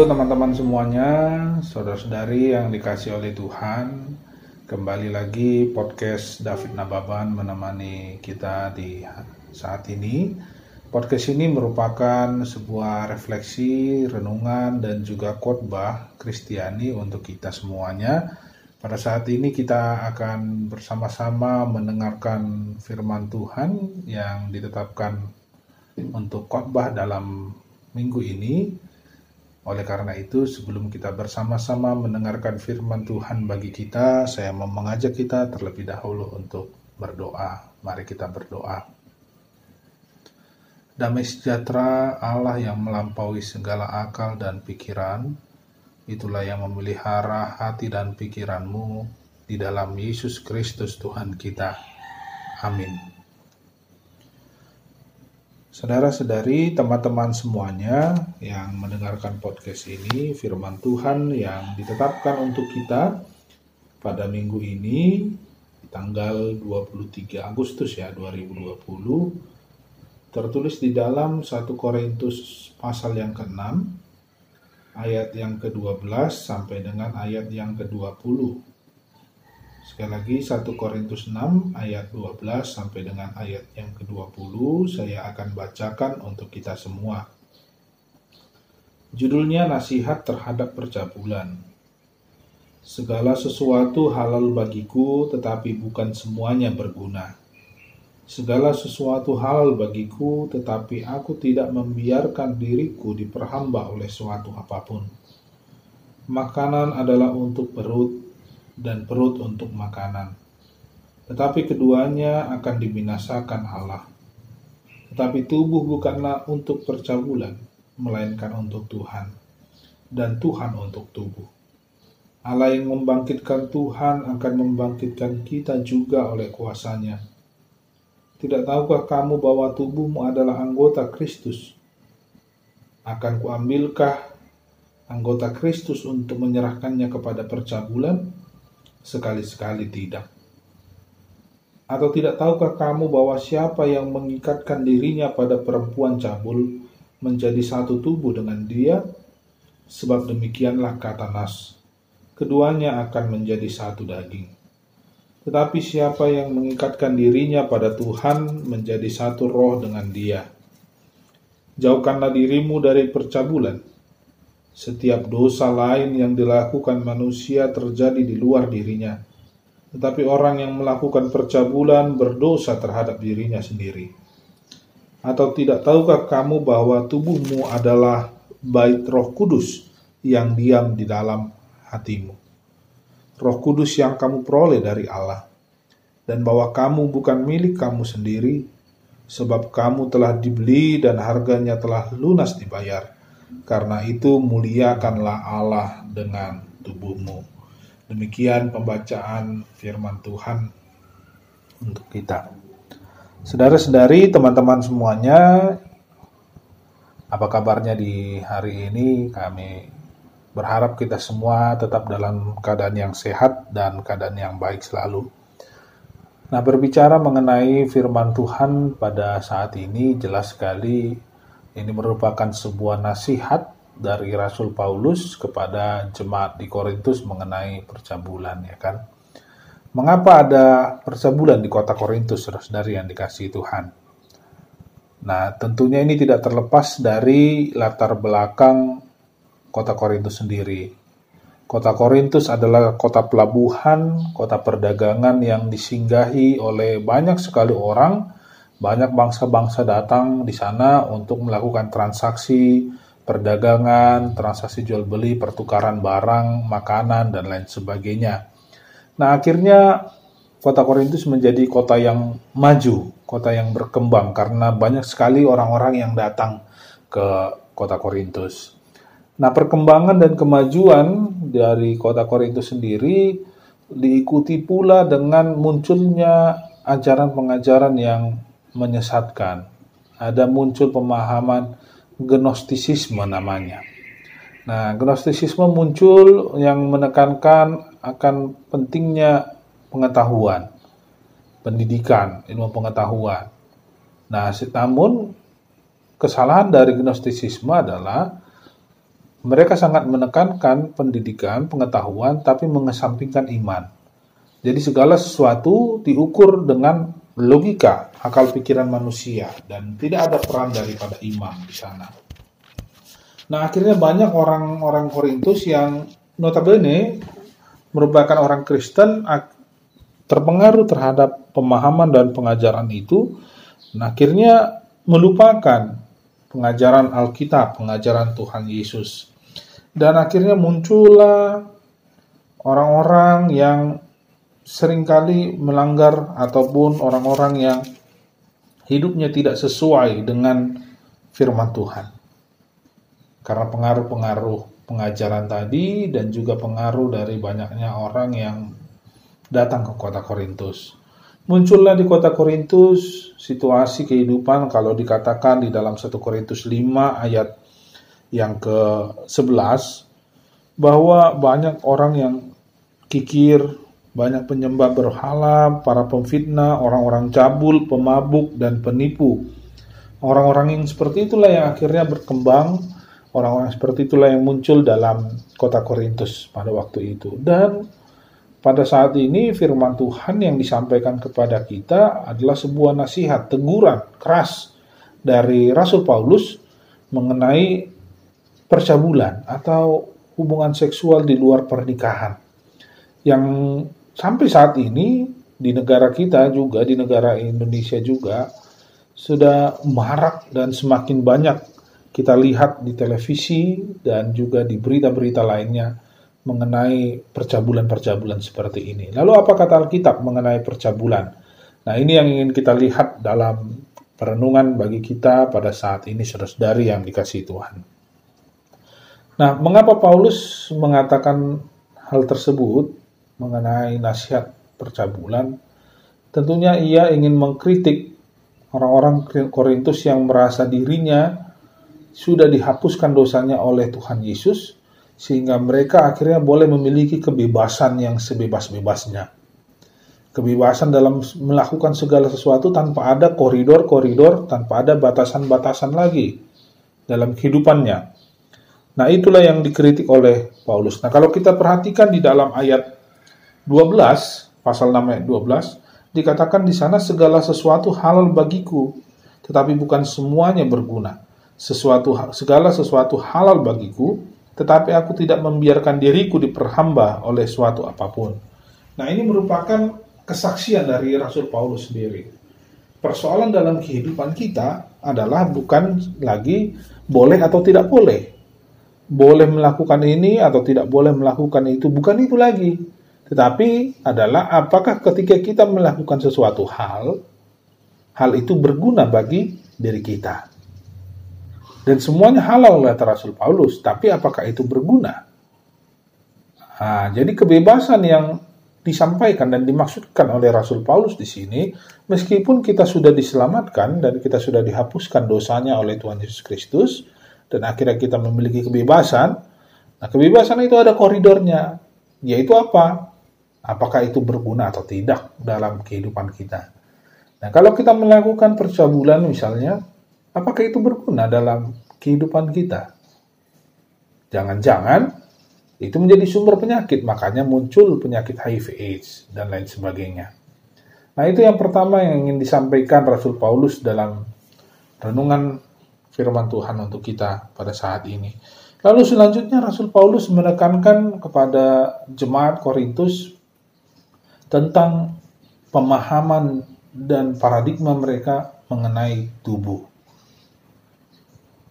Teman-teman semuanya, saudara-saudari yang dikasih oleh Tuhan. Kembali lagi podcast David Nababan menemani kita di saat ini. Podcast ini merupakan sebuah refleksi, renungan, dan juga khotbah Kristiani untuk kita semuanya. Pada saat ini kita akan bersama-sama mendengarkan firman Tuhan yang ditetapkan untuk khotbah dalam minggu ini. Oleh karena itu, sebelum kita bersama-sama mendengarkan firman Tuhan bagi kita, saya mau mengajak kita terlebih dahulu untuk berdoa. Mari kita berdoa. Damai sejahtera Allah yang melampaui segala akal dan pikiran, itulah yang memelihara hati dan pikiranmu di dalam Yesus Kristus Tuhan kita. Amin. Saudara-saudari, teman-teman semuanya yang mendengarkan podcast ini, firman Tuhan yang ditetapkan untuk kita pada minggu ini, tanggal 23 Agustus ya 2020, tertulis di dalam 1 Korintus pasal yang ke-6, ayat yang ke-12 sampai dengan ayat yang ke-20. Sekali lagi 1 Korintus 6 ayat 12 sampai dengan ayat yang ke-20 saya akan bacakan untuk kita semua. Judulnya nasihat terhadap percabulan. Segala sesuatu halal bagiku tetapi bukan semuanya berguna. Segala sesuatu halal bagiku tetapi aku tidak membiarkan diriku diperhamba oleh suatu apa pun. Makanan adalah untuk perut dan perut untuk makanan. Tetapi keduanya akan dibinasakan Allah. Tetapi tubuh bukanlah untuk percabulan, melainkan untuk Tuhan, dan Tuhan untuk tubuh. Allah yang membangkitkan Tuhan akan membangkitkan kita juga oleh kuasanya. Tidak tahukah kamu bahwa tubuhmu adalah anggota Kristus? Akan kuambilkah anggota Kristus untuk menyerahkannya kepada percabulan? Sekali-sekali tidak. Atau tidak tahukah kamu bahwa siapa yang mengikatkan dirinya pada perempuan cabul menjadi satu tubuh dengan dia? Sebab demikianlah kata Nas, keduanya akan menjadi satu daging. Tetapi siapa yang mengikatkan dirinya pada Tuhan menjadi satu roh dengan dia. Jauhkanlah dirimu dari percabulan, setiap dosa lain yang dilakukan manusia terjadi di luar dirinya, tetapi orang yang melakukan percabulan berdosa terhadap dirinya sendiri. Atau tidak tahukah kamu bahwa tubuhmu adalah bait Roh Kudus yang diam di dalam hatimu? Roh Kudus yang kamu peroleh dari Allah, dan bahwa kamu bukan milik kamu sendiri, sebab kamu telah dibeli dan harganya telah lunas dibayar karena itu muliakanlah Allah dengan tubuhmu. Demikian pembacaan firman Tuhan untuk kita. Saudara-saudari, teman-teman semuanya, apa kabarnya di hari ini? Kami berharap kita semua tetap dalam keadaan yang sehat dan keadaan yang baik selalu. Nah, berbicara mengenai firman Tuhan pada saat ini jelas sekali ini merupakan sebuah nasihat dari Rasul Paulus kepada jemaat di Korintus mengenai percabulan ya kan. Mengapa ada percabulan di kota Korintus, saudara-saudari yang dikasih Tuhan? Nah, tentunya ini tidak terlepas dari latar belakang kota Korintus sendiri. Kota Korintus adalah kota pelabuhan, kota perdagangan yang disinggahi oleh banyak sekali orang banyak bangsa-bangsa datang di sana untuk melakukan transaksi perdagangan, transaksi jual beli, pertukaran barang, makanan, dan lain sebagainya. Nah, akhirnya kota Korintus menjadi kota yang maju, kota yang berkembang karena banyak sekali orang-orang yang datang ke kota Korintus. Nah, perkembangan dan kemajuan dari kota Korintus sendiri diikuti pula dengan munculnya ajaran pengajaran yang menyesatkan. Ada muncul pemahaman gnostisisme namanya. Nah, gnostisisme muncul yang menekankan akan pentingnya pengetahuan, pendidikan, ilmu pengetahuan. Nah, namun kesalahan dari gnostisisme adalah mereka sangat menekankan pendidikan, pengetahuan, tapi mengesampingkan iman. Jadi segala sesuatu diukur dengan logika, akal pikiran manusia, dan tidak ada peran daripada imam di sana. Nah akhirnya banyak orang-orang Korintus yang notabene merupakan orang Kristen terpengaruh terhadap pemahaman dan pengajaran itu, nah akhirnya melupakan pengajaran Alkitab, pengajaran Tuhan Yesus. Dan akhirnya muncullah orang-orang yang sering kali melanggar ataupun orang-orang yang hidupnya tidak sesuai dengan firman Tuhan. Karena pengaruh-pengaruh pengajaran tadi dan juga pengaruh dari banyaknya orang yang datang ke kota Korintus. Muncullah di kota Korintus situasi kehidupan kalau dikatakan di dalam 1 Korintus 5 ayat yang ke-11 bahwa banyak orang yang kikir, banyak penyembah berhala, para pemfitnah, orang-orang cabul, pemabuk, dan penipu. Orang-orang yang seperti itulah yang akhirnya berkembang, orang-orang seperti itulah yang muncul dalam kota Korintus pada waktu itu. Dan pada saat ini firman Tuhan yang disampaikan kepada kita adalah sebuah nasihat, teguran keras dari Rasul Paulus mengenai percabulan atau hubungan seksual di luar pernikahan yang sampai saat ini di negara kita juga di negara Indonesia juga sudah marak dan semakin banyak kita lihat di televisi dan juga di berita-berita lainnya mengenai percabulan-percabulan seperti ini. Lalu apa kata Alkitab mengenai percabulan? Nah, ini yang ingin kita lihat dalam perenungan bagi kita pada saat ini saudara-saudari yang dikasih Tuhan. Nah, mengapa Paulus mengatakan hal tersebut mengenai nasihat percabulan? Tentunya ia ingin mengkritik orang-orang Korintus yang merasa dirinya sudah dihapuskan dosanya oleh Tuhan Yesus, sehingga mereka akhirnya boleh memiliki kebebasan yang sebebas-bebasnya. Kebebasan dalam melakukan segala sesuatu tanpa ada koridor-koridor, tanpa ada batasan-batasan lagi dalam kehidupannya. Nah, itulah yang dikritik oleh Paulus. Nah, kalau kita perhatikan di dalam ayat 12, pasal 6 ayat 12, dikatakan di sana segala sesuatu halal bagiku, tetapi bukan semuanya berguna. Sesuatu segala sesuatu halal bagiku, tetapi aku tidak membiarkan diriku diperhamba oleh suatu apa pun. Nah, ini merupakan kesaksian dari Rasul Paulus sendiri. Persoalan dalam kehidupan kita adalah bukan lagi boleh atau tidak boleh boleh melakukan ini atau tidak boleh melakukan itu, bukan itu lagi. Tetapi adalah apakah ketika kita melakukan sesuatu hal, hal itu berguna bagi diri kita. Dan semuanya halal oleh Rasul Paulus, tapi apakah itu berguna? Nah, jadi kebebasan yang disampaikan dan dimaksudkan oleh Rasul Paulus di sini, meskipun kita sudah diselamatkan dan kita sudah dihapuskan dosanya oleh Tuhan Yesus Kristus, dan akhirnya kita memiliki kebebasan, nah kebebasan itu ada koridornya, yaitu apa? Apakah itu berguna atau tidak dalam kehidupan kita? Nah, kalau kita melakukan percabulan misalnya, apakah itu berguna dalam kehidupan kita? Jangan-jangan itu menjadi sumber penyakit, makanya muncul penyakit HIV AIDS dan lain sebagainya. Nah, itu yang pertama yang ingin disampaikan Rasul Paulus dalam renungan firman Tuhan untuk kita pada saat ini. Lalu selanjutnya Rasul Paulus menekankan kepada jemaat Korintus tentang pemahaman dan paradigma mereka mengenai tubuh.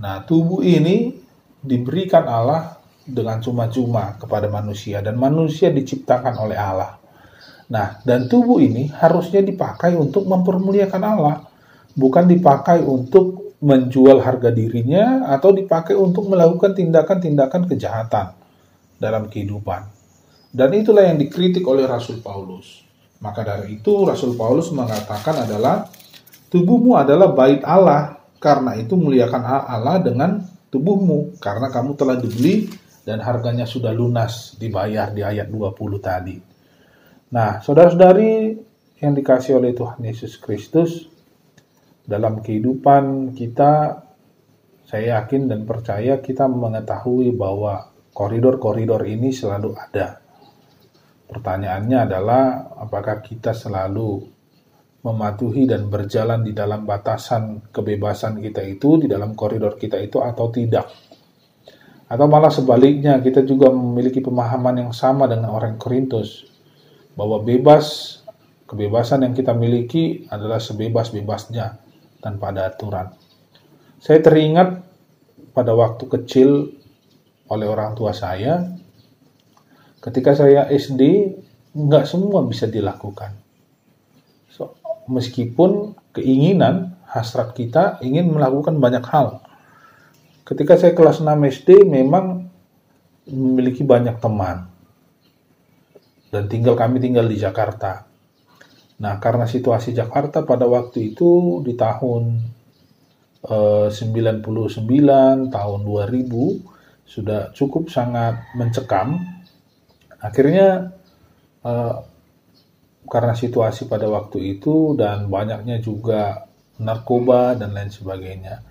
Nah, tubuh ini diberikan Allah dengan cuma-cuma kepada manusia dan manusia diciptakan oleh Allah. Nah, dan tubuh ini harusnya dipakai untuk mempermuliakan Allah, bukan dipakai untuk menjual harga dirinya atau dipakai untuk melakukan tindakan-tindakan kejahatan dalam kehidupan. Dan itulah yang dikritik oleh Rasul Paulus. Maka dari itu Rasul Paulus mengatakan adalah tubuhmu adalah bait Allah, karena itu muliakan Allah dengan tubuhmu karena kamu telah dibeli dan harganya sudah lunas dibayar di ayat 20 tadi. Nah, saudara-saudari yang dikasih oleh Tuhan Yesus Kristus, dalam kehidupan kita saya yakin dan percaya kita mengetahui bahwa koridor-koridor ini selalu ada. Pertanyaannya adalah apakah kita selalu mematuhi dan berjalan di dalam batasan kebebasan kita itu, di dalam koridor kita itu atau tidak. Atau malah sebaliknya, kita juga memiliki pemahaman yang sama dengan orang Korintus, bahwa bebas, kebebasan yang kita miliki adalah sebebas-bebasnya tanpa ada aturan. Saya teringat pada waktu kecil oleh orang tua saya, ketika saya SD, nggak semua bisa dilakukan. So, meskipun keinginan, hasrat kita ingin melakukan banyak hal. Ketika saya kelas 6 SD, memang memiliki banyak teman. Dan tinggal kami tinggal di Jakarta. Nah, karena situasi Jakarta pada waktu itu di tahun 99 eh, tahun 2000 sudah cukup sangat mencekam. Akhirnya eh, karena situasi pada waktu itu dan banyaknya juga narkoba dan lain sebagainya.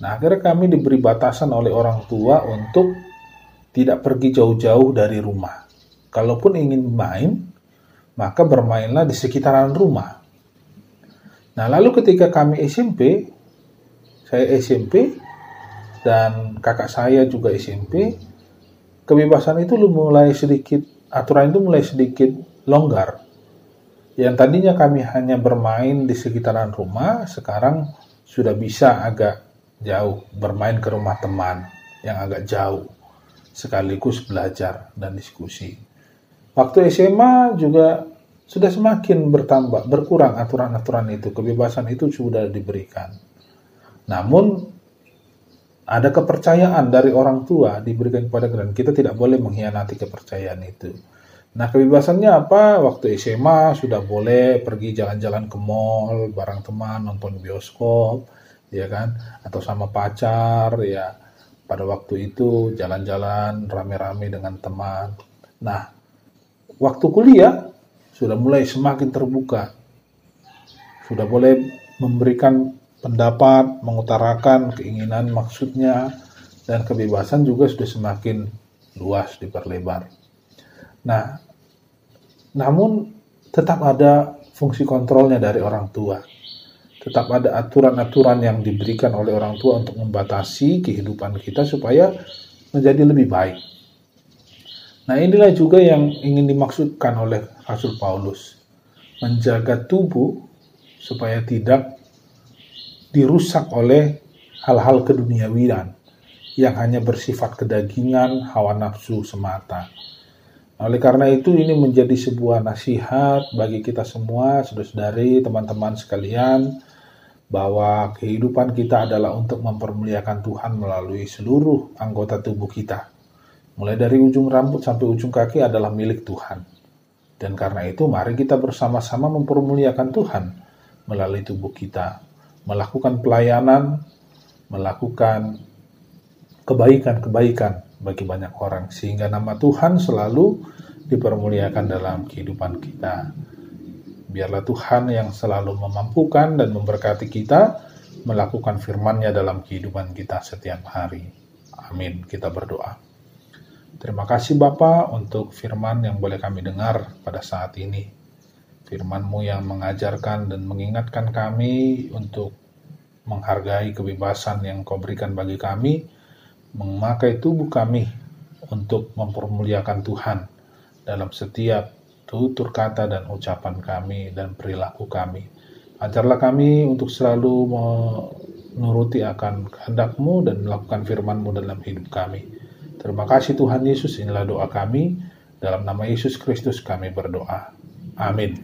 Nah, akhirnya kami diberi batasan oleh orang tua untuk tidak pergi jauh-jauh dari rumah. Kalaupun ingin main, maka bermainlah di sekitaran rumah. Nah, lalu ketika kami SMP, saya SMP dan kakak saya juga SMP, kebebasan itu mulai sedikit, aturan itu mulai sedikit longgar. Yang tadinya kami hanya bermain di sekitaran rumah, sekarang sudah bisa agak jauh, bermain ke rumah teman yang agak jauh, sekaligus belajar dan diskusi. Waktu SMA juga sudah semakin bertambah, berkurang aturan-aturan itu, kebebasan itu sudah diberikan. Namun ada kepercayaan dari orang tua diberikan kepada kita kita tidak boleh mengkhianati kepercayaan itu. Nah kebebasannya apa? Waktu SMA sudah boleh pergi jalan-jalan ke mall bareng teman, nonton bioskop, ya kan? Atau sama pacar, ya. Pada waktu itu jalan-jalan rame-rame dengan teman. Nah, waktu kuliah sudah mulai semakin terbuka. Sudah boleh memberikan pendapat, mengutarakan keinginan maksudnya, dan kebebasan juga sudah semakin luas diperlebar. Nah, namun tetap ada fungsi kontrolnya dari orang tua. Tetap ada aturan-aturan yang diberikan oleh orang tua untuk membatasi kehidupan kita supaya menjadi lebih baik. Nah, inilah juga yang ingin dimaksudkan oleh Rasul Paulus. Menjaga tubuh supaya tidak dirusak oleh hal-hal keduniawian yang hanya bersifat kedagingan, hawa nafsu semata. Oleh karena itu ini menjadi sebuah nasihat bagi kita semua, saudara-saudari, teman-teman sekalian, bahwa kehidupan kita adalah untuk mempermuliakan Tuhan melalui seluruh anggota tubuh kita. Mulai dari ujung rambut sampai ujung kaki adalah milik Tuhan. Dan karena itu mari kita bersama-sama mempermuliakan Tuhan melalui tubuh kita melakukan pelayanan, melakukan kebaikan-kebaikan bagi banyak orang sehingga nama Tuhan selalu dipermuliakan dalam kehidupan kita. Biarlah Tuhan yang selalu memampukan dan memberkati kita melakukan firman-Nya dalam kehidupan kita setiap hari. Amin. Kita berdoa. Terima kasih Bapa untuk firman yang boleh kami dengar pada saat ini firman-Mu yang mengajarkan dan mengingatkan kami untuk menghargai kebebasan yang Kau berikan bagi kami, memakai tubuh kami untuk mempermuliakan Tuhan dalam setiap tutur kata dan ucapan kami dan perilaku kami. Ajarlah kami untuk selalu menuruti akan kehendak-Mu dan melakukan firman-Mu dalam hidup kami. Terima kasih Tuhan Yesus, inilah doa kami. Dalam nama Yesus Kristus kami berdoa. Amin.